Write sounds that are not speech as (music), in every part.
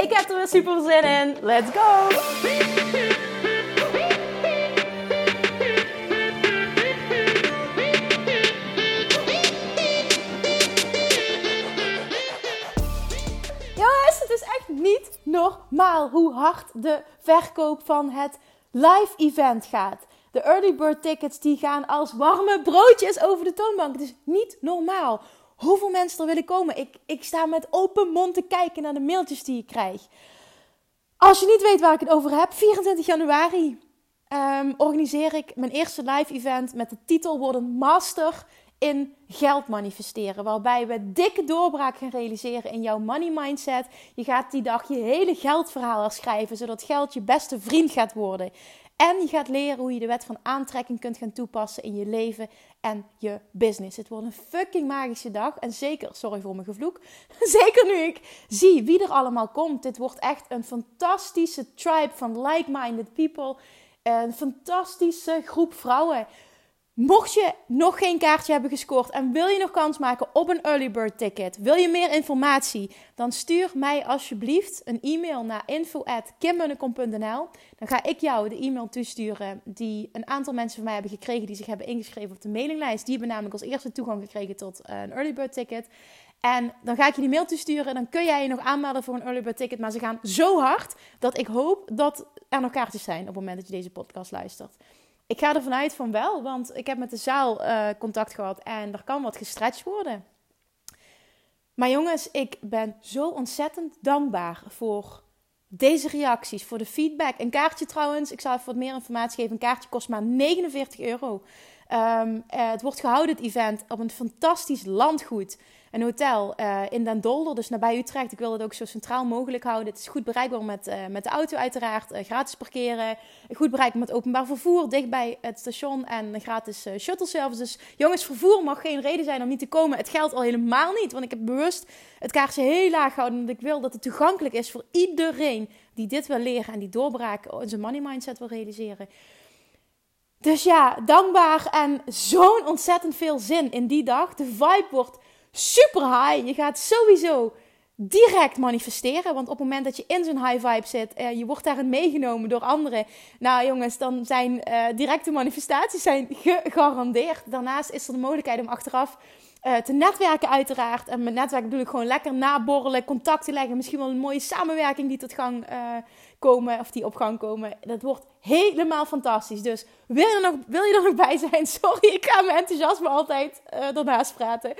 Ik heb er weer super zin in. Let's go! Jongens, het is echt niet normaal hoe hard de verkoop van het live event gaat. De early bird tickets die gaan als warme broodjes over de toonbank. Het is niet normaal hoeveel mensen er willen komen. Ik, ik sta met open mond te kijken naar de mailtjes die ik krijg. Als je niet weet waar ik het over heb, 24 januari um, organiseer ik mijn eerste live event met de titel Worden Master in geld manifesteren. Waarbij we dikke doorbraak gaan realiseren in jouw money mindset. Je gaat die dag je hele geldverhaal herschrijven, zodat geld je beste vriend gaat worden. En je gaat leren hoe je de wet van aantrekking kunt gaan toepassen in je leven en je business. Het wordt een fucking magische dag. En zeker, sorry voor mijn gevloek, (laughs) zeker nu ik zie wie er allemaal komt. Dit wordt echt een fantastische tribe van like-minded people. Een fantastische groep vrouwen Mocht je nog geen kaartje hebben gescoord en wil je nog kans maken op een early bird ticket, wil je meer informatie, dan stuur mij alsjeblieft een e-mail naar info@kimmunnekom.nl. Dan ga ik jou de e-mail toesturen die een aantal mensen van mij hebben gekregen die zich hebben ingeschreven op de mailinglijst. Die hebben namelijk als eerste toegang gekregen tot eh, een early bird ticket. En dan ga ik je die mail toesturen en dan kun jij je nog aanmelden voor een early bird ticket. Maar ze gaan zo hard dat ik hoop dat er nog kaartjes zijn op het moment dat je deze podcast luistert. Ik ga ervan uit van wel, want ik heb met de zaal uh, contact gehad en er kan wat gestretched worden. Maar jongens, ik ben zo ontzettend dankbaar voor deze reacties, voor de feedback. Een kaartje trouwens, ik zal even wat meer informatie geven. Een kaartje kost maar 49 euro. Um, uh, het wordt gehouden, het event, op een fantastisch landgoed een hotel uh, in Den Dolder, dus nabij Utrecht. Ik wil het ook zo centraal mogelijk houden. Het is goed bereikbaar met, uh, met de auto uiteraard, uh, gratis parkeren. Goed bereikbaar met openbaar vervoer, dichtbij het station en gratis shuttle service. Dus jongens, vervoer mag geen reden zijn om niet te komen. Het geldt al helemaal niet, want ik heb bewust het kaartje heel laag gehouden. Omdat ik wil dat het toegankelijk is voor iedereen die dit wil leren en die doorbraak in zijn money mindset wil realiseren. Dus ja, dankbaar en zo'n ontzettend veel zin in die dag. De vibe wordt super high. Je gaat sowieso direct manifesteren. Want op het moment dat je in zo'n high vibe zit, uh, je wordt daarin meegenomen door anderen. Nou jongens, dan zijn uh, directe manifestaties zijn gegarandeerd. Daarnaast is er de mogelijkheid om achteraf uh, te netwerken uiteraard. En met netwerk bedoel ik gewoon lekker naborrelen, contacten leggen. Misschien wel een mooie samenwerking die tot gang komen of die op gang komen. Dat wordt helemaal fantastisch. Dus wil je er nog, wil je er nog bij zijn? (laughs) Sorry, ik ga mijn enthousiasme altijd ernaast praten.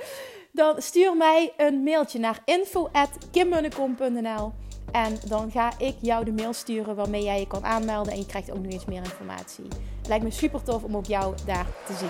Dan stuur mij een mailtje naar info.kimmunnekom.nl En dan ga ik jou de mail sturen waarmee jij je kan aanmelden. En je krijgt ook nog eens meer informatie. Lijkt me super tof om ook jou daar te zien.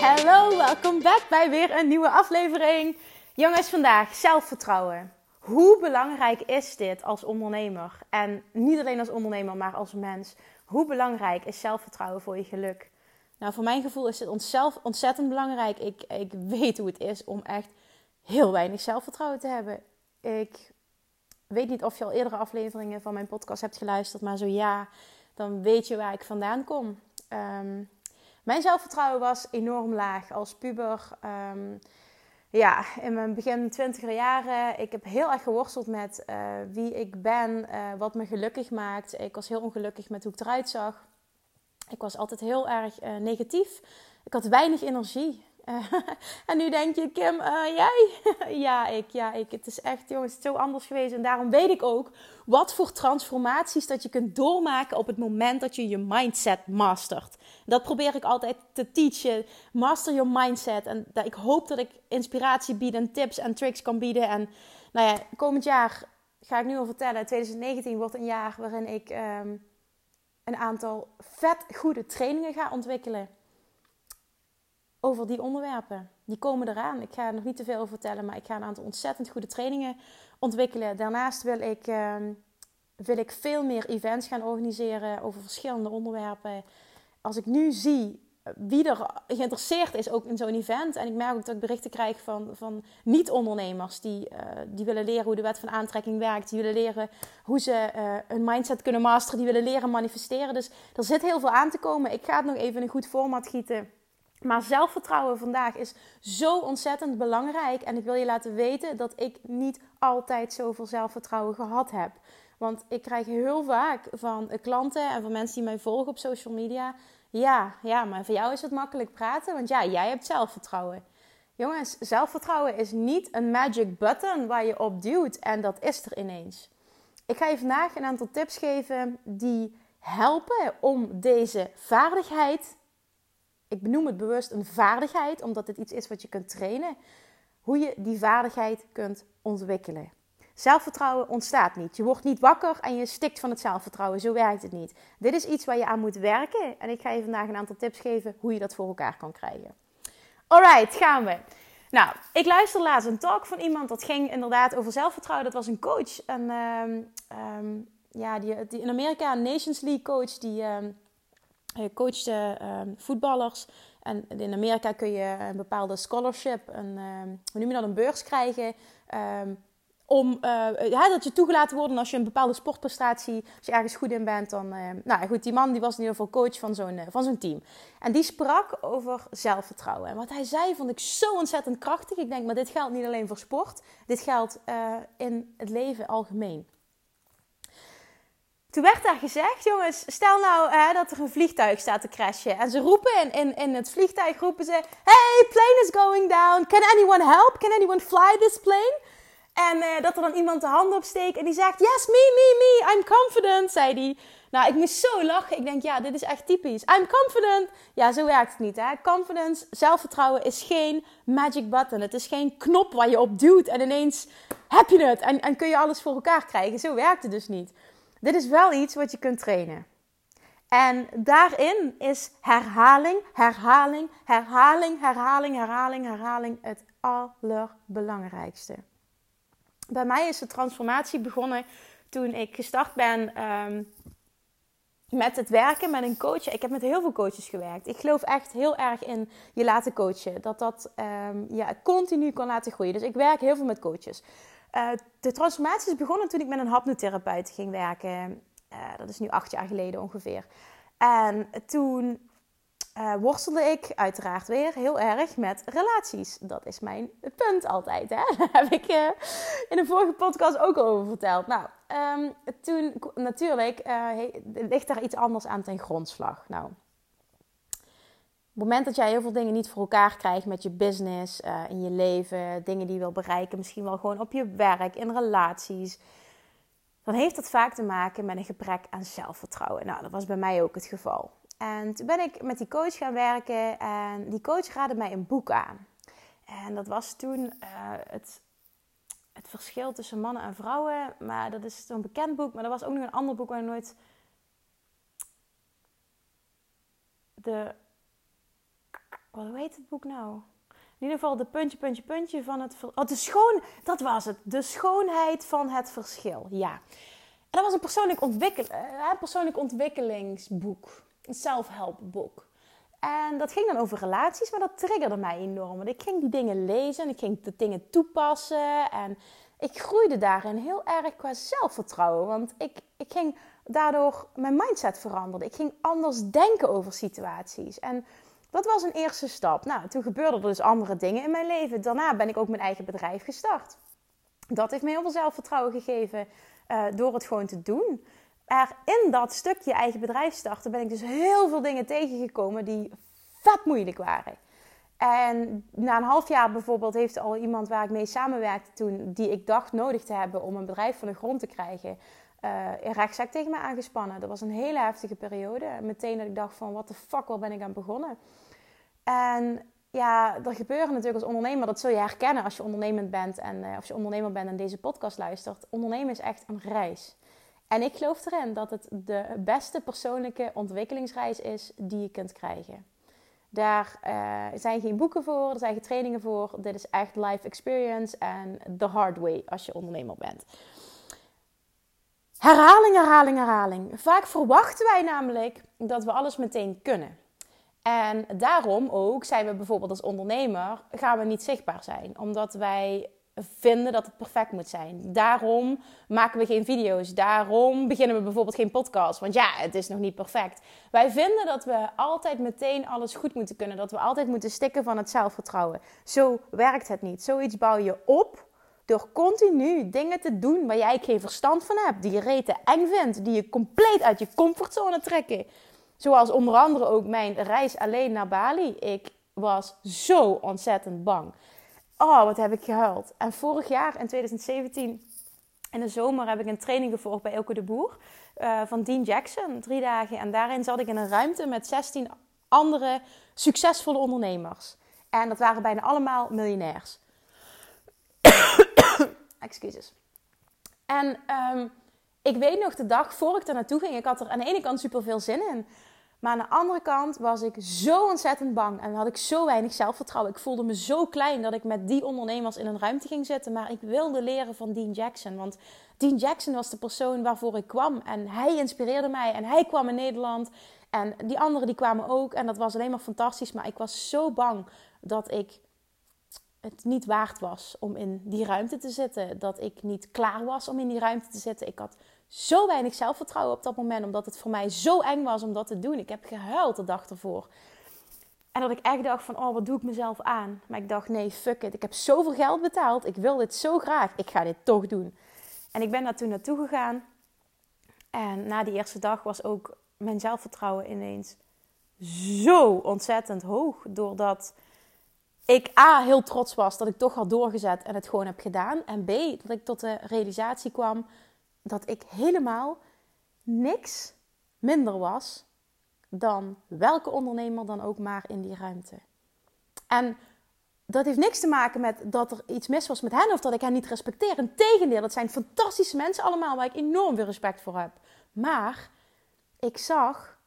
Hallo, welkom back bij weer een nieuwe aflevering. Jongens, vandaag zelfvertrouwen. Hoe belangrijk is dit als ondernemer? En niet alleen als ondernemer, maar als mens. Hoe belangrijk is zelfvertrouwen voor je geluk? Nou, voor mijn gevoel is het ontzettend belangrijk. Ik, ik weet hoe het is om echt heel weinig zelfvertrouwen te hebben. Ik weet niet of je al eerdere afleveringen van mijn podcast hebt geluisterd, maar zo ja, dan weet je waar ik vandaan kom. Ehm, mijn zelfvertrouwen was enorm laag als puber. Um, ja, in mijn begin twintiger jaren, ik heb heel erg geworsteld met uh, wie ik ben, uh, wat me gelukkig maakt. Ik was heel ongelukkig met hoe ik eruit zag. Ik was altijd heel erg uh, negatief. Ik had weinig energie. (laughs) en nu denk je, Kim, jij? (laughs) ja, ik, ja, ik. Het is echt, jongens, het is zo anders geweest. En daarom weet ik ook wat voor transformaties dat je kunt doormaken op het moment dat je je mindset mastert. Dat probeer ik altijd te teachen. Master your mindset. En ik hoop dat ik inspiratie bied en tips en tricks kan bieden. En nou ja, komend jaar ga ik nu al vertellen. 2019 wordt een jaar waarin ik um, een aantal vet goede trainingen ga ontwikkelen. Over die onderwerpen. Die komen eraan. Ik ga er nog niet te veel over vertellen, maar ik ga een aantal ontzettend goede trainingen ontwikkelen. Daarnaast wil ik, ehm, wil ik veel meer events gaan organiseren over verschillende onderwerpen. Als ik nu zie wie er geïnteresseerd is ook in zo'n event. En ik merk ook dat ik berichten krijg van, van niet-ondernemers die, uh, die willen leren hoe de wet van aantrekking werkt. Die willen leren hoe ze uh, een mindset kunnen masteren. Die willen leren manifesteren. Dus er zit heel veel aan te komen. Ik ga het nog even in een goed format gieten. Maar zelfvertrouwen vandaag is zo ontzettend belangrijk. En ik wil je laten weten dat ik niet altijd zoveel zelfvertrouwen gehad heb. Want ik krijg heel vaak van klanten en van mensen die mij volgen op social media ja, ja, maar voor jou is het makkelijk praten, want ja, jij hebt zelfvertrouwen. Jongens, zelfvertrouwen is niet een magic button waar je op duwt en dat is er ineens. Ik ga je vandaag een aantal tips geven die helpen om deze vaardigheid, ik benoem het bewust een vaardigheid, omdat het iets is wat je kunt trainen, hoe je die vaardigheid kunt ontwikkelen. Zelfvertrouwen ontstaat niet. Je wordt niet wakker en je stikt van het zelfvertrouwen. Zo werkt het niet. Dit is iets waar je aan moet werken. En ik ga je vandaag een aantal tips geven hoe je dat voor elkaar kan krijgen. Alright, gaan we. Nou, ik luisterde laatst een talk van iemand. Dat ging inderdaad over zelfvertrouwen. Dat was een coach. En um, ja, die, in Amerika een Nations League coach. Die um, coachte voetballers. En in Amerika kun je een bepaalde scholarship, een, hoe noem je dat, een beurs krijgen om uh, ja, dat je toegelaten wordt als je een bepaalde sportprestatie, als je ergens goed in bent, dan. Nou goed, die man die was in ieder geval coach van zo'n uh, van zo'n team. En die sprak over zelfvertrouwen. En wat hij zei vond ik zo ontzettend krachtig. Ik denk, maar dit geldt niet alleen voor sport, dit geldt in het leven algemeen. Toen werd daar gezegd, jongens, stel nou hè, dat er een vliegtuig staat te crashen. En ze roepen in, in, het vliegtuig, roepen ze, hey, plane is going down. Can anyone help? Can anyone fly this plane? En uh, dat er dan iemand de hand opsteekt en die zegt: Yes, me, me, me, I'm confident, zei hij. Nou, ik moest zo lachen. Ik denk, ja, dit is echt typisch. I'm confident. Ja, zo werkt het niet, hè. Confidence, zelfvertrouwen is geen magic button. Het is geen knop waar je op duwt en ineens heb je het. En, en kun je alles voor elkaar krijgen. Zo werkt het dus niet. Dit is wel iets wat je kunt trainen. En daarin is herhaling, herhaling, herhaling, herhaling, herhaling, herhaling het allerbelangrijkste bij mij is de transformatie begonnen toen ik gestart ben ehm, met het werken met een coach. Ik heb met heel veel coaches gewerkt. Ik geloof echt heel erg in je laten coachen. Dat dat um, ja, continu kan laten groeien. Dus ik werk heel veel met coaches. Uh, de transformatie is begonnen toen ik met een hapnotherapeut ging werken. Uh, dat is nu acht jaar geleden ongeveer. En toen uh, worstelde ik uiteraard weer heel erg met relaties. Dat is mijn punt altijd. Hè? (laughs) Daar heb ik in een vorige podcast ook al over verteld. Nou, um, toen natuurlijk uh, ligt daar iets anders aan ten grondslag. Nou, het moment dat jij heel veel dingen niet voor elkaar krijgt met je business, in je leven, dingen die je wil bereiken, misschien wel gewoon op je werk, in relaties, dan heeft dat vaak te maken met een gebrek aan zelfvertrouwen. Nou, dat was bij mij ook het geval. En toen ben ik met die coach gaan werken en die coach raadde mij een boek aan. En dat was toen uh, het, het verschil tussen mannen en vrouwen. Maar dat is zo'n bekend boek. Maar er was ook nog een ander boek waar nooit... De... Hoe heet het boek nou? In ieder geval de puntje, puntje, puntje van het... Oh, de schoon... Dat was het. De schoonheid van het verschil. Ja. En dat was een persoonlijk, ontwikkel... Uh, persoonlijk ontwikkelingsboek een self-help boek. En dat ging dan over relaties, maar dat triggerde mij enorm. Want ik ging die dingen lezen en ik ging de dingen toepassen. En ik groeide daarin heel erg qua zelfvertrouwen. Want ik, ik ging daardoor mijn mindset veranderen. Ik ging anders denken over situaties. En dat was een eerste stap. Nou, toen gebeurden er dus andere dingen in mijn leven. Daarna ben ik ook mijn eigen bedrijf gestart. Dat heeft me heel veel zelfvertrouwen gegeven uh, door het gewoon te doen er in dat stukje eigen bedrijf starten, ben ik dus heel veel dingen tegengekomen die vet moeilijk waren. En na een half jaar bijvoorbeeld heeft al iemand waar ik mee samenwerkte toen, die ik dacht nodig te hebben om een bedrijf van de grond te krijgen, uh, rechtszaak tegen me aangespannen. Dat was een hele heftige periode. Meteen dat ik dacht van, wat de fuck, waar ben ik aan begonnen? En ja, er gebeuren natuurlijk als ondernemer, dat zul je herkennen als je ondernemend bent en als je ondernemer bent en deze podcast luistert. Ondernemen is echt een reis. En ik geloof erin dat het de beste persoonlijke ontwikkelingsreis is die je kunt krijgen. Daar uh, zijn geen boeken voor, er zijn geen trainingen voor. Dit is echt life experience en the hard way als je ondernemer bent. Herhaling, herhaling, herhaling. Vaak verwachten wij namelijk dat we alles meteen kunnen. En daarom ook zijn we bijvoorbeeld als ondernemer, gaan we niet zichtbaar zijn. Omdat wij vinden dat het perfect moet zijn. Daarom maken we geen video's. Daarom beginnen we bijvoorbeeld geen podcast. Want ja, het is nog niet perfect. Wij vinden dat we altijd meteen alles goed moeten kunnen. Dat we altijd moeten stikken van het zelfvertrouwen. Zo werkt het niet. Zoiets bouw je op door continu dingen te doen waar jij geen verstand van hebt. Die je rete eng vindt. Die je compleet uit je comfortzone trekken. Zoals onder andere ook mijn reis alleen naar Bali. Ik was zo ontzettend bang. Oh, wat heb ik gehuild. En vorig jaar, in 2017, in de zomer, heb ik een training gevolgd bij Elke de Boer. Uh, van Dean Jackson, drie dagen. En daarin zat ik in een ruimte met 16 andere succesvolle ondernemers. En dat waren bijna allemaal miljonairs. Excuses. En um, ik weet nog de dag voor ik er naartoe ging, ik had er aan de ene kant super veel zin in. Maar aan de andere kant was ik zo ontzettend bang en had ik zo weinig zelfvertrouwen. Ik voelde me zo klein dat ik met die ondernemers in een ruimte ging zitten. Maar ik wilde leren van Dean Jackson. Want Dean Jackson was de persoon waarvoor ik kwam. En hij inspireerde mij. En hij kwam in Nederland. En die anderen die kwamen ook. En dat was alleen maar fantastisch. Maar ik was zo bang dat ik het niet waard was om in die ruimte te zitten. Dat ik niet klaar was om in die ruimte te zitten. Ik had zo weinig zelfvertrouwen op dat moment, omdat het voor mij zo eng was om dat te doen. Ik heb gehuild de dag ervoor. En dat ik echt dacht van, oh, wat doe ik mezelf aan? Maar ik dacht, nee, fuck it. Ik heb zoveel geld betaald. Ik wil dit zo graag. Ik ga dit toch doen. En ik ben daar toen naartoe gegaan. En na die eerste dag was ook mijn zelfvertrouwen ineens zo ontzettend hoog. Doordat ik A, heel trots was dat ik toch had doorgezet en het gewoon heb gedaan. En B, dat ik tot de realisatie kwam dat ik helemaal niks minder was dan welke ondernemer dan ook maar in die ruimte. En dat heeft niks te maken met dat er iets mis was met hen of dat ik hen niet respecteer. Integendeel, dat zijn fantastische mensen allemaal waar ik enorm veel respect voor heb. Maar ik zag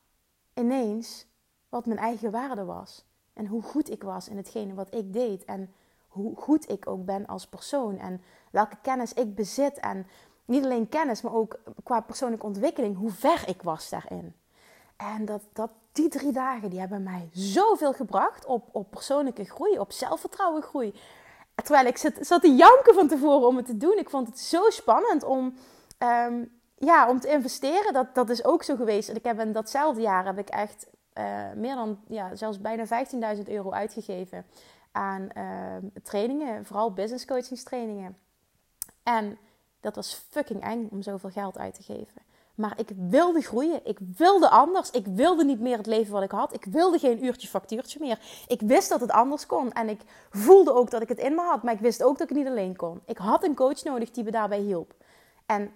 ineens wat mijn eigen waarde was. En hoe goed ik was in hetgene wat ik deed. En hoe goed ik ook ben als persoon. En welke kennis ik bezit. En niet alleen kennis, maar ook qua persoonlijke ontwikkeling, hoe ver ik was daarin. En dat, dat, die drie dagen die hebben mij zoveel gebracht op, op persoonlijke groei, op zelfvertrouwen groei. Terwijl ik zat, zat te janken van tevoren om het te doen. Ik vond het zo spannend om, um, ja, om te investeren. Dat, dat is ook zo geweest. En ik heb in datzelfde jaar heb ik echt uh, meer dan, ja, zelfs bijna 15.000 euro uitgegeven aan uh, trainingen. Vooral business coachingstrainingen. En dat was fucking eng om zoveel geld uit te geven. Maar ik wilde groeien. Ik wilde anders. Ik wilde niet meer het leven wat ik had. Ik wilde geen uurtje factuurtje meer. Ik wist dat het anders kon. En ik voelde ook dat ik het in me had. Maar ik wist ook dat ik niet alleen kon. Ik had een coach nodig die me daarbij hielp. En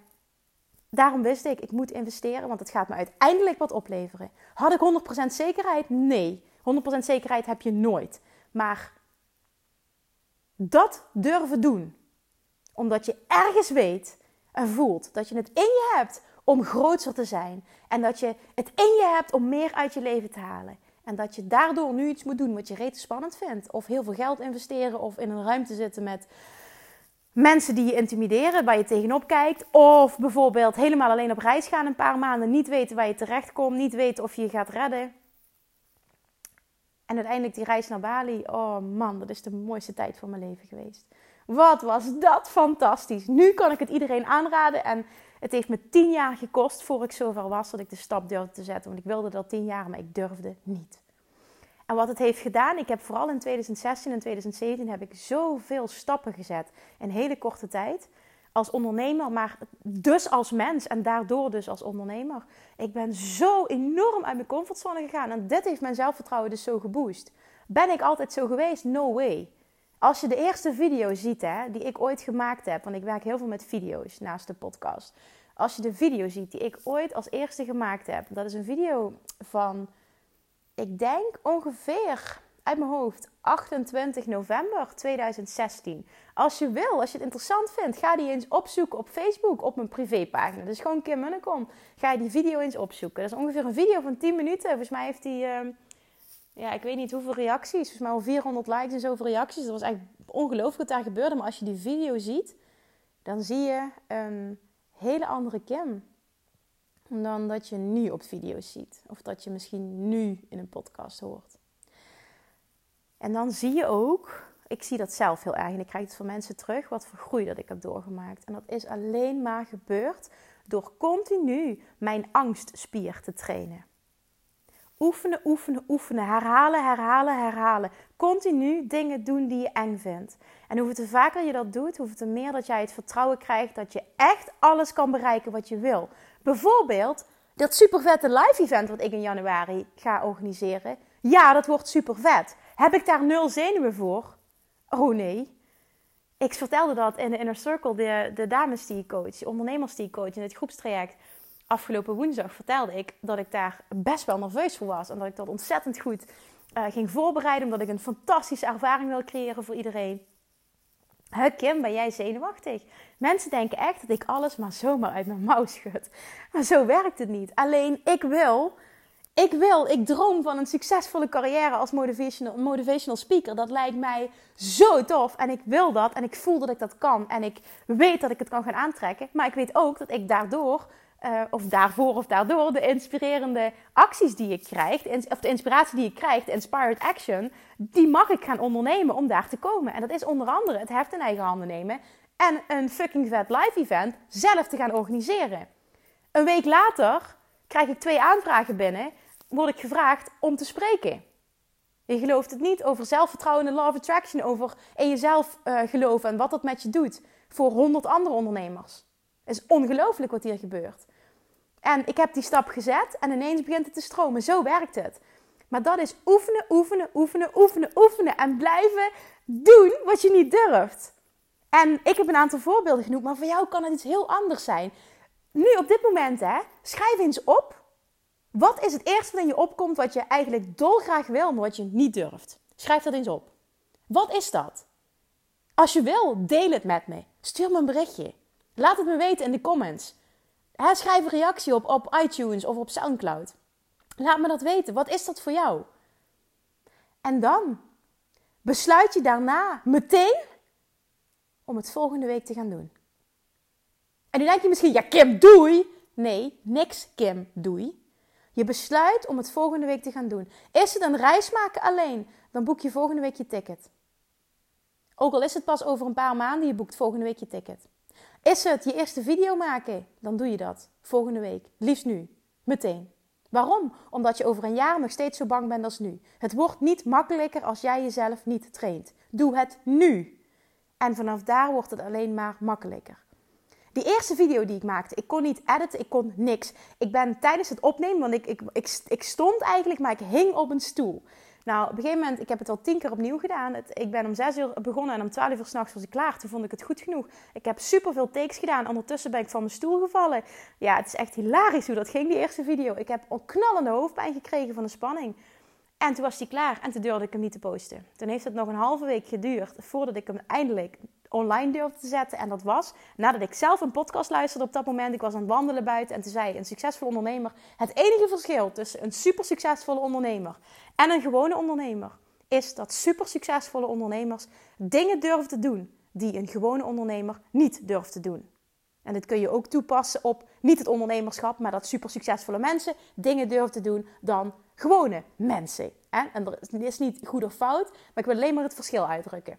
daarom wist ik, ik moet investeren. Want het gaat me uiteindelijk wat opleveren. Had ik 100% zekerheid? Nee. 100% zekerheid heb je nooit. Maar dat durven doen omdat je ergens weet en voelt dat je het in je hebt om groter te zijn. En dat je het in je hebt om meer uit je leven te halen. En dat je daardoor nu iets moet doen wat je rete spannend vindt. Of heel veel geld investeren of in een ruimte zitten met mensen die je intimideren, waar je tegenop kijkt. Of bijvoorbeeld helemaal alleen op reis gaan een paar maanden, niet weten waar je terecht komt, niet weten of je je gaat redden. En uiteindelijk die reis naar Bali, oh man, dat is de mooiste tijd van mijn leven geweest. Wat was dat fantastisch. Nu kan ik het iedereen aanraden. En het heeft me tien jaar gekost voor ik zover was dat ik de stap durfde te zetten. Want ik wilde dat tien jaar, maar ik durfde niet. En wat het heeft gedaan, ik heb vooral in 2016 en 2017 heb ik zoveel stappen gezet in hele korte tijd. Als ondernemer, maar dus als mens en daardoor dus als ondernemer. Ik ben zo enorm uit mijn comfortzone gegaan en dit heeft mijn zelfvertrouwen dus zo geboost. Ben ik altijd zo geweest? No way. Als je de eerste video ziet hè, die ik ooit gemaakt heb, want ik werk heel veel met video's naast de podcast. Als je de video ziet die ik ooit als eerste gemaakt heb, dat is een video van, ik denk ongeveer uit mijn hoofd 28 november 2016. Als je wil, als je het interessant vindt, ga die eens opzoeken op Facebook op mijn privépagina. Dus gewoon Kim Munnekom. Ga je die video eens opzoeken. Dat is ongeveer een video van 10 minuten. Volgens mij heeft die. Uh, ja, ik weet niet hoeveel reacties. Volgens mij al 400 likes en zoveel reacties. Dat was echt ongelooflijk wat daar gebeurde. Maar als je die video ziet, dan zie je een hele andere Kim dan dat je nu op video's ziet. Of dat je misschien nu in een podcast hoort. En dan zie je ook, ik zie dat zelf heel erg en ik krijg het van mensen terug, wat voor groei dat ik heb doorgemaakt. En dat is alleen maar gebeurd door continu mijn angstspier te trainen. Oefenen, oefenen, oefenen. Herhalen, herhalen, herhalen. Continu dingen doen die je eng vindt. En te vaker je dat doet, te meer dat jij het vertrouwen krijgt dat je echt alles kan bereiken wat je wil. Bijvoorbeeld dat super vette live event wat ik in januari ga organiseren. Ja, dat wordt super vet. Heb ik daar nul zenuwen voor? Oh nee. Ik vertelde dat in de Inner Circle, de, de dames die ik coach, de ondernemers die ik coach in het groepstraject. Afgelopen woensdag vertelde ik dat ik daar best wel nerveus voor was. En dat ik dat ontzettend goed uh, ging voorbereiden. Omdat ik een fantastische ervaring wil creëren voor iedereen. Huh, Kim, ben jij zenuwachtig? Mensen denken echt dat ik alles maar zomaar uit mijn mouw schud. Maar zo werkt het niet. Alleen ik wil, ik wil, ik droom van een succesvolle carrière als motivational, motivational speaker. Dat lijkt mij zo tof. En ik wil dat. En ik voel dat ik dat kan. En ik weet dat ik het kan gaan aantrekken. Maar ik weet ook dat ik daardoor uh, of daarvoor of daardoor de inspirerende acties die je krijgt, of de inspiratie die je krijgt, inspired action, die mag ik gaan ondernemen om daar te komen. En dat is onder andere het heft in eigen handen nemen en een fucking vet live event zelf te gaan organiseren. Een week later krijg ik twee aanvragen binnen, word ik gevraagd om te spreken. Je gelooft het niet over zelfvertrouwen en of attraction, over in jezelf uh, geloven en wat dat met je doet voor honderd andere ondernemers. Het is ongelooflijk wat hier gebeurt. En ik heb die stap gezet en ineens begint het te stromen. Zo werkt het. Maar dat is oefenen, oefenen, oefenen, oefenen, oefenen. En blijven doen wat je niet durft. En ik heb een aantal voorbeelden genoemd, maar voor jou kan het iets heel anders zijn. Nu op dit moment, hè, schrijf eens op. Wat is het eerste wat in je opkomt wat je eigenlijk dolgraag wil, maar wat je niet durft? Schrijf dat eens op. Wat is dat? Als je wil, deel het met me. Stuur me een berichtje. Laat het me weten in de comments. schrijf een reactie op op iTunes of op SoundCloud. Laat me dat weten. Wat is dat voor jou? En dan besluit je daarna meteen om het volgende week te gaan doen. En nu denk je misschien, ja Kim, doei. Nee, niks Kim, doei. Je besluit om het volgende week te gaan doen. Is het een reis maken alleen, dan boek je volgende week je ticket. Ook al is het pas over een paar maanden, je boekt volgende week je ticket. Is het je eerste video maken? Dan doe je dat volgende week. Liefst nu. Meteen. Waarom? Omdat je over een jaar nog steeds zo bang bent als nu. Het wordt niet makkelijker als jij jezelf niet traint. Doe het nu. En vanaf daar wordt het alleen maar makkelijker. Die eerste video die ik maakte, ik kon niet editen, ik kon niks. Ik ben tijdens het opnemen, want ik, ik, ik, ik stond eigenlijk, maar ik hing op een stoel. Nou, op een gegeven moment, ik heb het al tien keer opnieuw gedaan. Ik ben om zes uur begonnen en om twaalf uur s'nachts was ik klaar. Toen vond ik het goed genoeg. Ik heb superveel takes gedaan. Ondertussen ben ik van mijn stoel gevallen. Ja, het is echt hilarisch hoe dat ging, die eerste video. Ik heb een knallende hoofdpijn gekregen van de spanning. En toen was die klaar en toen durfde ik hem niet te posten. Toen heeft het nog een halve week geduurd voordat ik hem eindelijk online durfde te zetten. En dat was nadat ik zelf een podcast luisterde op dat moment. Ik was aan het wandelen buiten en toen zei een succesvol ondernemer... Het enige verschil tussen een super succesvolle ondernemer en een gewone ondernemer... is dat super succesvolle ondernemers dingen durven te doen die een gewone ondernemer niet durft te doen. En dit kun je ook toepassen op niet het ondernemerschap, maar dat super succesvolle mensen dingen durven te doen dan gewone mensen. En dat is niet goed of fout, maar ik wil alleen maar het verschil uitdrukken.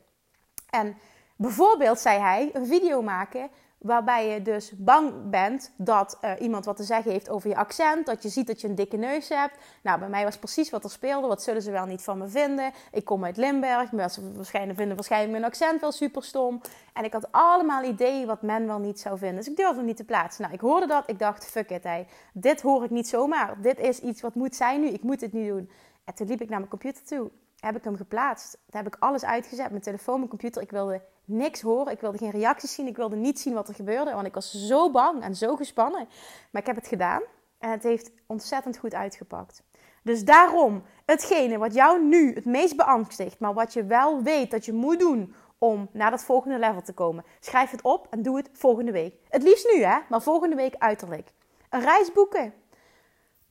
En bijvoorbeeld zei hij een video maken waarbij je dus bang bent dat uh, iemand wat te zeggen heeft over je accent, dat je ziet dat je een dikke neus hebt. Nou, bij mij was precies wat er speelde. Wat zullen ze wel niet van me vinden? Ik kom uit Limburg, mensen waarschijnlijk vinden waarschijnlijk mijn accent wel super stom. En ik had allemaal ideeën wat men wel niet zou vinden. Dus ik durfde hem niet te plaatsen. Nou, ik hoorde dat, ik dacht, fuck it, hey. dit hoor ik niet zomaar. Dit is iets wat moet zijn nu, ik moet dit nu doen. En toen liep ik naar mijn computer toe, heb ik hem geplaatst. Toen heb ik alles uitgezet, mijn telefoon, mijn computer. Ik wilde niks horen. Ik wilde geen reacties zien. Ik wilde niet zien wat er gebeurde. Want ik was zo bang en zo gespannen. Maar ik heb het gedaan. En het heeft ontzettend goed uitgepakt. Dus daarom, hetgene wat jou nu het meest beangstigt, maar wat je wel weet dat je moet doen om naar dat volgende level te komen, schrijf het op en doe het volgende week. Het liefst nu, hè, maar volgende week uiterlijk. Een reis boeken.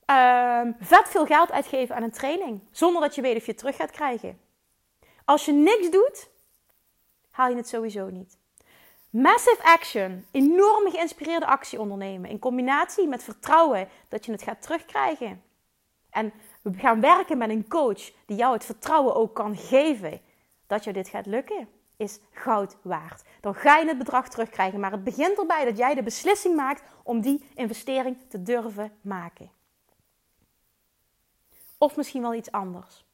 Ehm, vet veel geld uitgeven aan een training. Zonder dat je weet of je het terug gaat krijgen. Als je niks doet, haal je het sowieso niet. Massive action, enorm geïnspireerde actie ondernemen. In combinatie met vertrouwen dat je het gaat terugkrijgen. En we gaan werken met een coach die jou het vertrouwen ook kan geven dat je dit gaat lukken, is goud waard. Dan ga je het bedrag terugkrijgen. Maar het begint erbij dat jij de beslissing maakt om die investering te durven maken. Of misschien wel iets anders.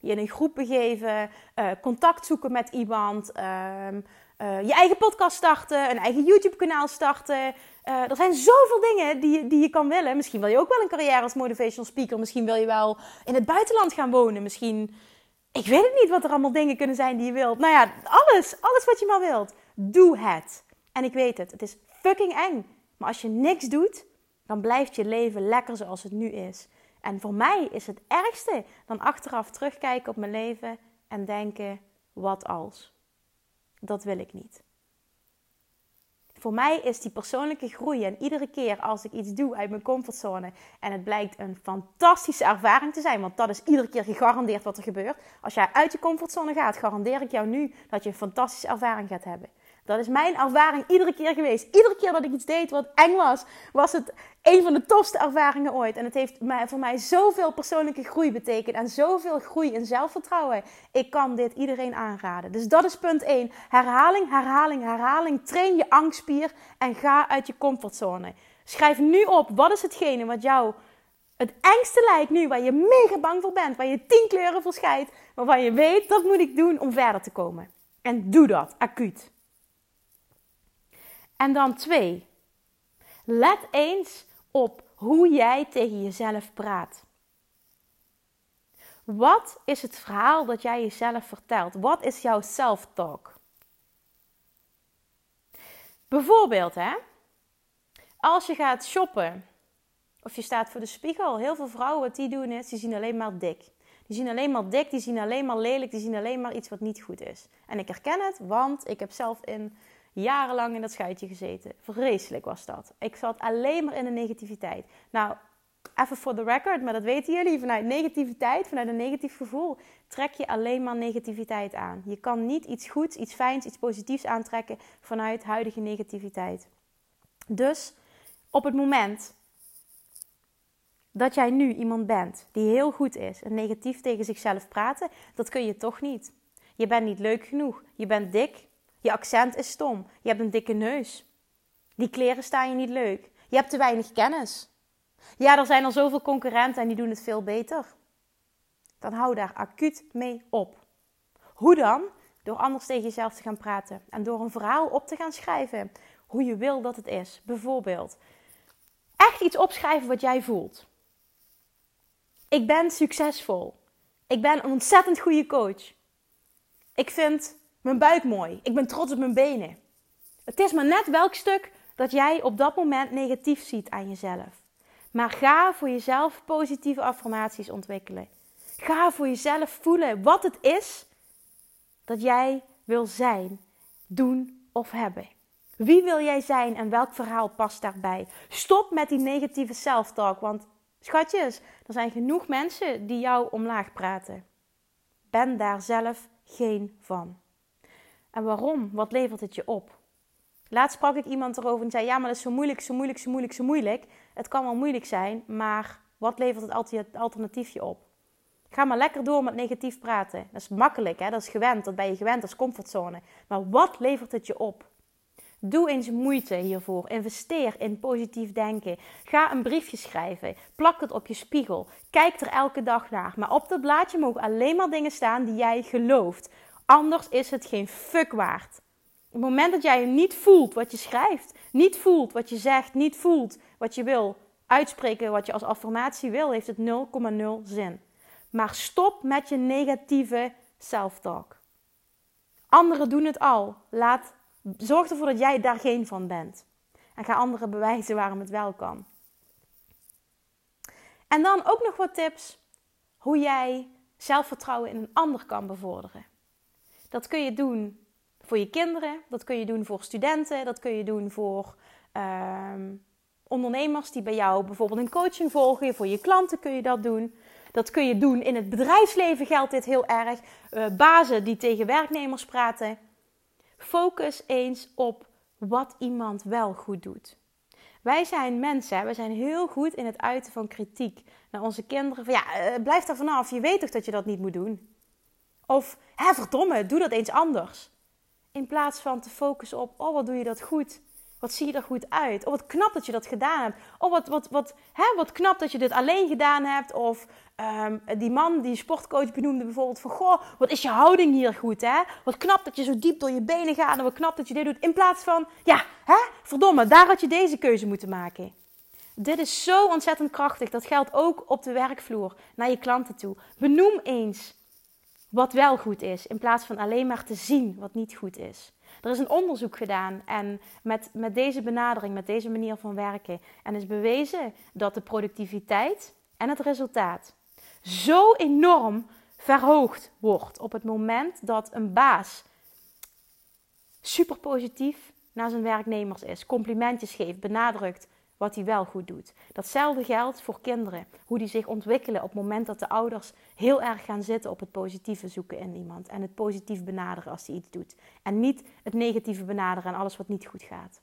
Je in een groep begeven, uh, contact zoeken met iemand, uh, uh, je eigen podcast starten, een eigen YouTube-kanaal starten. Uh, er zijn zoveel dingen die, die je kan willen. Misschien wil je ook wel een carrière als motivational speaker. Misschien wil je wel in het buitenland gaan wonen. Misschien, ik weet het niet wat er allemaal dingen kunnen zijn die je wilt. Nou ja, alles, alles wat je maar wilt. Doe het. En ik weet het, het is fucking eng. Maar als je niks doet, dan blijft je leven lekker zoals het nu is. En voor mij is het ergste dan achteraf terugkijken op mijn leven en denken: wat als? dat wil ik niet. Voor mij is die persoonlijke groei en iedere keer als ik iets doe uit mijn comfortzone en het blijkt een fantastische ervaring te zijn, want dat is iedere keer gegarandeerd wat er gebeurt. Als jij uit je comfortzone gaat, garandeer ik jou nu dat je een fantastische ervaring gaat hebben. Dat is mijn ervaring iedere keer geweest. Iedere keer dat ik iets deed wat eng was, was het een van de tofste ervaringen ooit. En het heeft voor mij zoveel persoonlijke groei betekend en zoveel groei in zelfvertrouwen. Ik kan dit iedereen aanraden. Dus dat is punt 1. Herhaling, herhaling, herhaling. Train je angstspier en ga uit je comfortzone. Schrijf nu op wat is hetgene wat jou het engste lijkt nu, waar je mega bang voor bent, waar je tien kleuren verschijnt, waarvan je weet dat moet ik doen om verder te komen. En doe dat, acuut. En dan twee. Let eens op hoe jij tegen jezelf praat. Wat is het verhaal dat jij jezelf vertelt? Wat is jouw self-talk? Bijvoorbeeld, hè, als je gaat shoppen of je staat voor de spiegel, heel veel vrouwen wat die doen is, die zien alleen maar dik. Die zien alleen maar dik, die zien alleen maar lelijk, die zien alleen maar iets wat niet goed is. En ik herken het, want ik heb zelf in jarenlang in dat schuitje gezeten. Vreselijk was dat. Ik zat alleen maar in de negativiteit. Nou, even voor de record, maar dat weten jullie. Vanuit negativiteit, vanuit een negatief gevoel, trek je alleen maar negativiteit aan. Je kan niet iets goeds, iets fijns, iets positiefs aantrekken vanuit huidige negativiteit. Dus op het moment dat jij nu iemand bent die heel goed is en negatief tegen zichzelf praten, dat kun je toch niet. Je bent niet leuk genoeg. Je bent dik. Je accent is stom. Je hebt een dikke neus. Die kleren staan je niet leuk. Je hebt te weinig kennis. Ja, er zijn al zoveel concurrenten en die doen het veel beter. Dan hou daar acuut mee op. Hoe dan? Door anders tegen jezelf te gaan praten en door een verhaal op te gaan schrijven hoe je wil dat het is. Bijvoorbeeld, echt iets opschrijven wat jij voelt. Ik ben succesvol. Ik ben een ontzettend goede coach. Ik vind mijn buik mooi. Ik ben trots op mijn benen. Het is maar net welk stuk dat jij op dat moment negatief ziet aan jezelf. Maar ga voor jezelf positieve affirmaties ontwikkelen. Ga voor jezelf voelen wat het is dat jij wil zijn, doen of hebben. Wie wil jij zijn en welk verhaal past daarbij? Stop met die negatieve self-talk, want schatjes, er zijn genoeg mensen die jou omlaag praten. Ben daar zelf geen van. En waarom? Wat levert het je op? Laatst sprak ik iemand erover en zei: Ja, maar dat is zo moeilijk, zo moeilijk, zo moeilijk, zo moeilijk. Het kan wel moeilijk zijn, maar wat levert het alternatief je op? Ga maar lekker door met negatief praten. Dat is makkelijk, hè? dat is gewend, dat ben je gewend, dat is comfortzone. Maar wat levert het je op? Doe eens moeite hiervoor. Investeer in positief denken. Ga een briefje schrijven. Plak het op je spiegel. Kijk er elke dag naar. Maar op dat blaadje mogen alleen maar dingen staan die jij gelooft. Anders is het geen fuck waard. Op het moment dat jij niet voelt wat je schrijft, niet voelt wat je zegt, niet voelt wat je wil uitspreken, wat je als affirmatie wil, heeft het 0,0 zin. Maar stop met je negatieve self-talk. Anderen doen het al. Laat, zorg ervoor dat jij daar geen van bent. En ga anderen bewijzen waarom het wel kan. En dan ook nog wat tips hoe jij zelfvertrouwen in een ander kan bevorderen. Dat kun je doen voor je kinderen, dat kun je doen voor studenten, dat kun je doen voor, ehm, ondernemers die bij jou bijvoorbeeld een coaching volgen. Voor je klanten kun je dat doen. Dat kun je doen in het bedrijfsleven geldt dit heel erg. Uh, bazen die tegen werknemers praten. Focus eens op wat iemand wel goed doet. Wij zijn mensen, we zijn heel goed in het uiten van kritiek naar onze kinderen. Ja, uh, blijf daar vanaf, je weet toch dat je dat niet moet doen? Of, hè, verdomme, doe dat eens anders. In plaats van te focussen op, oh wat doe je dat goed. Wat zie je er goed uit? Oh, wat knap dat je dat gedaan hebt. Oh, wat, wat, wat, hè, wat knap dat je dit alleen gedaan hebt. Of um, die man die sportcoach benoemde bijvoorbeeld van... Goh, wat is je houding hier goed, hè? Wat knap dat je zo diep door je benen gaat. En wat knap dat je dit doet. In plaats van, ja, hè, verdomme, daar had je deze keuze moeten maken. Dit is zo ontzettend krachtig. Dat geldt ook op de werkvloer, naar je klanten toe. Benoem eens wat wel goed is, in plaats van alleen maar te zien wat niet goed is. Er is een onderzoek gedaan en met, met deze benadering, met deze manier van werken, en is bewezen dat de productiviteit en het resultaat zo enorm verhoogd wordt op het moment dat een baas super positief naar zijn werknemers is, complimentjes geeft, benadrukt wat hij wel goed doet. Datzelfde geldt voor kinderen. Hoe die zich ontwikkelen op het moment dat de ouders heel erg gaan zitten op het positieve zoeken in iemand. En het positief benaderen als hij iets doet. En niet het negatieve benaderen en alles wat niet goed gaat.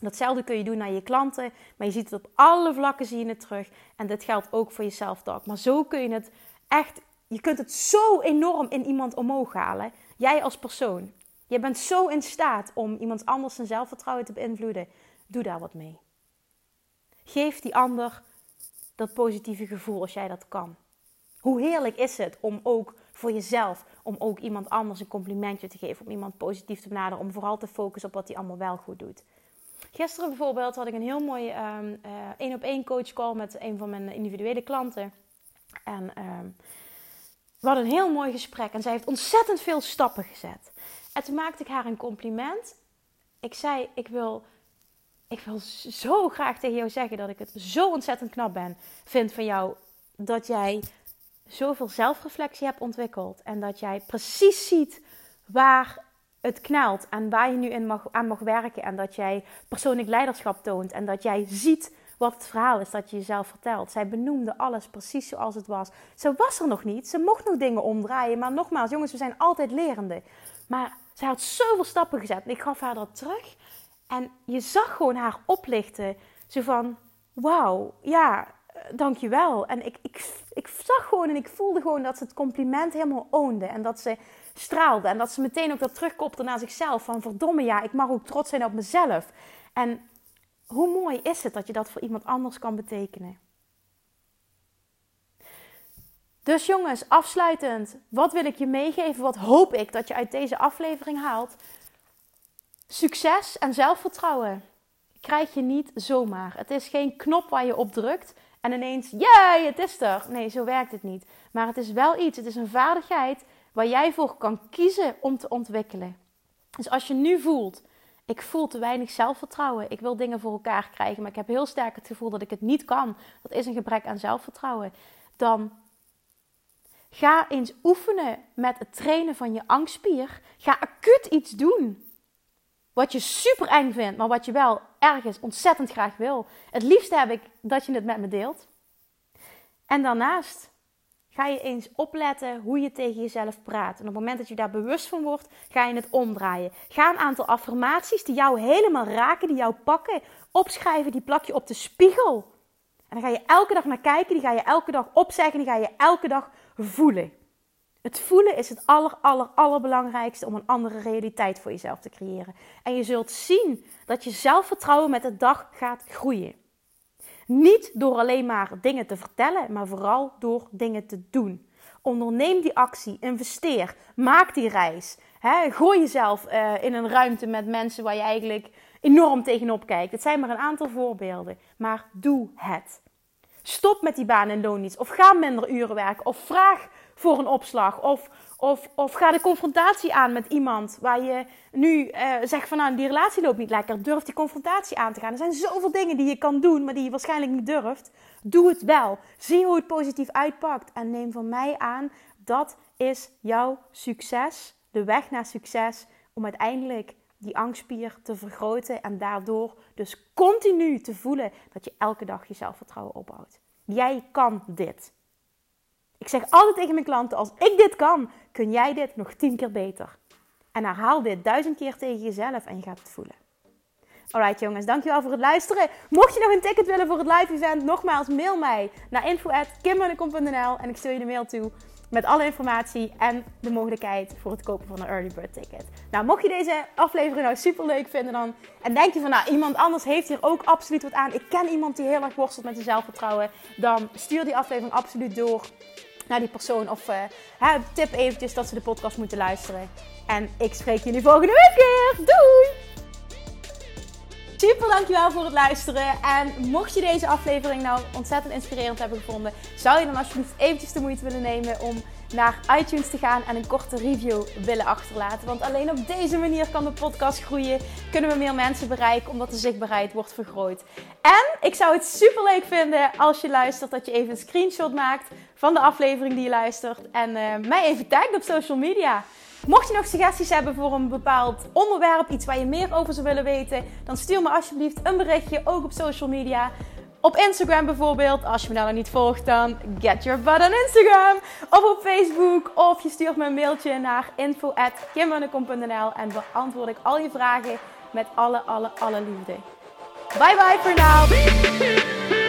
Datzelfde kun je doen naar je klanten, maar je ziet het op alle vlakken zie je het terug. En dit geldt ook voor je self-talk. Maar zo kun je het echt, je kunt het zo enorm in iemand omhoog halen. Jij als persoon. Je bent zo in staat om iemand anders zijn zelfvertrouwen te beïnvloeden. Doe daar wat mee. Geef die ander dat positieve gevoel als jij dat kan. Hoe heerlijk is het om ook voor jezelf, om ook iemand anders een complimentje te geven, om iemand positief te benaderen, om vooral te focussen op wat hij allemaal wel goed doet. Gisteren bijvoorbeeld had ik een heel mooi één um, op één coach call met een van mijn individuele klanten. En um, we hadden een heel mooi gesprek en zij heeft ontzettend veel stappen gezet. En toen maakte ik haar een compliment. Ik zei: Ik wil ik wil zo graag tegen jou zeggen dat ik het zo ontzettend knap ben, vind van jou dat jij zoveel zelfreflectie hebt ontwikkeld en dat jij precies ziet waar het knelt en waar je nu in mag, aan mag werken en dat jij persoonlijk leiderschap toont en dat jij ziet wat het verhaal is dat je jezelf vertelt. Zij benoemde alles precies zoals het was. Ze was er nog niet, ze mocht nog dingen omdraaien, maar nogmaals, jongens, we zijn altijd lerende. Maar zij had zoveel stappen gezet en ik gaf haar dat terug en je zag gewoon haar oplichten. Zo van, wauw, ja, eh, dankjewel. En ik, ik, ik zag gewoon en ik voelde gewoon dat ze het compliment helemaal oonde. En dat ze straalde. En dat ze meteen ook dat terugkopte naar zichzelf. Van verdomme ja, ik mag ook trots zijn op mezelf. En hoe mooi is het dat je dat voor iemand anders kan betekenen. Dus jongens, afsluitend, wat wil ik je meegeven? Wat hoop ik dat je uit deze aflevering haalt? Succes en zelfvertrouwen krijg je niet zomaar. Het is geen knop waar je op drukt en ineens, jee, het is er. Nee, zo werkt het niet. Maar het is wel iets, het is een vaardigheid waar jij voor kan kiezen om te ontwikkelen. Dus als je nu voelt, ik voel te weinig zelfvertrouwen, ik wil dingen voor elkaar krijgen, maar ik heb heel sterk het gevoel dat ik het niet kan, dat is een gebrek aan zelfvertrouwen, dan ga eens oefenen met het trainen van je angstspier. Ga acuut iets doen. Wat je super eng vindt, maar wat je wel ergens ontzettend graag wil. Het liefste heb ik dat je het met me deelt. En daarnaast ga je eens opletten hoe je tegen jezelf praat. En op het moment dat je daar bewust van wordt, ga je het omdraaien. Ga een aantal affirmaties die jou helemaal raken, die jou pakken, opschrijven, die plak je op de spiegel. En dan ga je elke dag naar kijken, die ga je elke dag opzeggen, die ga je elke dag voelen. Het voelen is het aller, aller, allerbelangrijkste om een andere realiteit voor jezelf te creëren. En je zult zien dat je zelfvertrouwen met de dag gaat groeien. Niet door alleen maar dingen te vertellen, maar vooral door dingen te doen. Onderneem die actie, investeer, maak die reis. gooi jezelf uh, in een ruimte met mensen waar je eigenlijk enorm tegenop kijkt. Het zijn maar een aantal voorbeelden, maar doe het. Stop met die baan en loondienst of ga minder uren werken of vraag voor een opslag. Of, of, of ga de confrontatie aan met iemand waar je nu uh, zegt van nou die relatie loopt niet lekker. Durf die confrontatie aan te gaan. Er zijn zoveel dingen die je kan doen, maar die je waarschijnlijk niet durft. Doe het wel. Zie hoe het positief uitpakt. En neem van mij aan, dat is jouw succes. De weg naar succes om uiteindelijk die angstspier te vergroten en daardoor dus continu te voelen dat je elke dag je zelfvertrouwen opbouwt. Jij kan dit. Ik zeg altijd tegen mijn klanten: als ik dit kan, kun jij dit nog tien keer beter. En herhaal dit duizend keer tegen jezelf en je gaat het voelen. Alright jongens, dankjewel voor het luisteren. Mocht je nog een ticket willen voor het live event, nogmaals mail mij naar info.kimmunnekom.nl en ik stuur je de mail toe met alle informatie en de mogelijkheid voor het kopen van een early bird ticket. Nou, mocht je deze aflevering nou super leuk vinden dan, en denk je van nou, iemand anders heeft hier ook absoluut wat aan. Ik ken iemand die heel erg worstelt met zijn zelfvertrouwen. Dan stuur die aflevering absoluut door naar die persoon. Of uh, tip eventjes dat ze de podcast moeten luisteren. En ik spreek jullie volgende week weer. Doei! Super dankjewel voor het luisteren. En mocht je deze aflevering nou ontzettend inspirerend hebben gevonden, zou je dan alsjeblieft eventjes de moeite willen nemen om naar iTunes te gaan en een korte review willen achterlaten. Want alleen op deze manier kan de podcast groeien. Kunnen we meer mensen bereiken omdat de zichtbaarheid wordt vergroot. En ik zou het super leuk vinden als je luistert dat je even een screenshot maakt van de aflevering die je luistert. En uh, mij even tagt op social media. Mocht je nog suggesties hebben voor een bepaald onderwerp, iets waar je meer over zou willen weten, dan stuur me alsjeblieft een berichtje, ook op social media. Op Instagram bijvoorbeeld, als je me daar nog niet volgt, dan get your butt on Instagram. Of op Facebook, of je stuurt me een mailtje naar info.kimmunnekom.nl en beantwoord ik al je vragen met alle, alle, alle liefde. Bye bye voor now!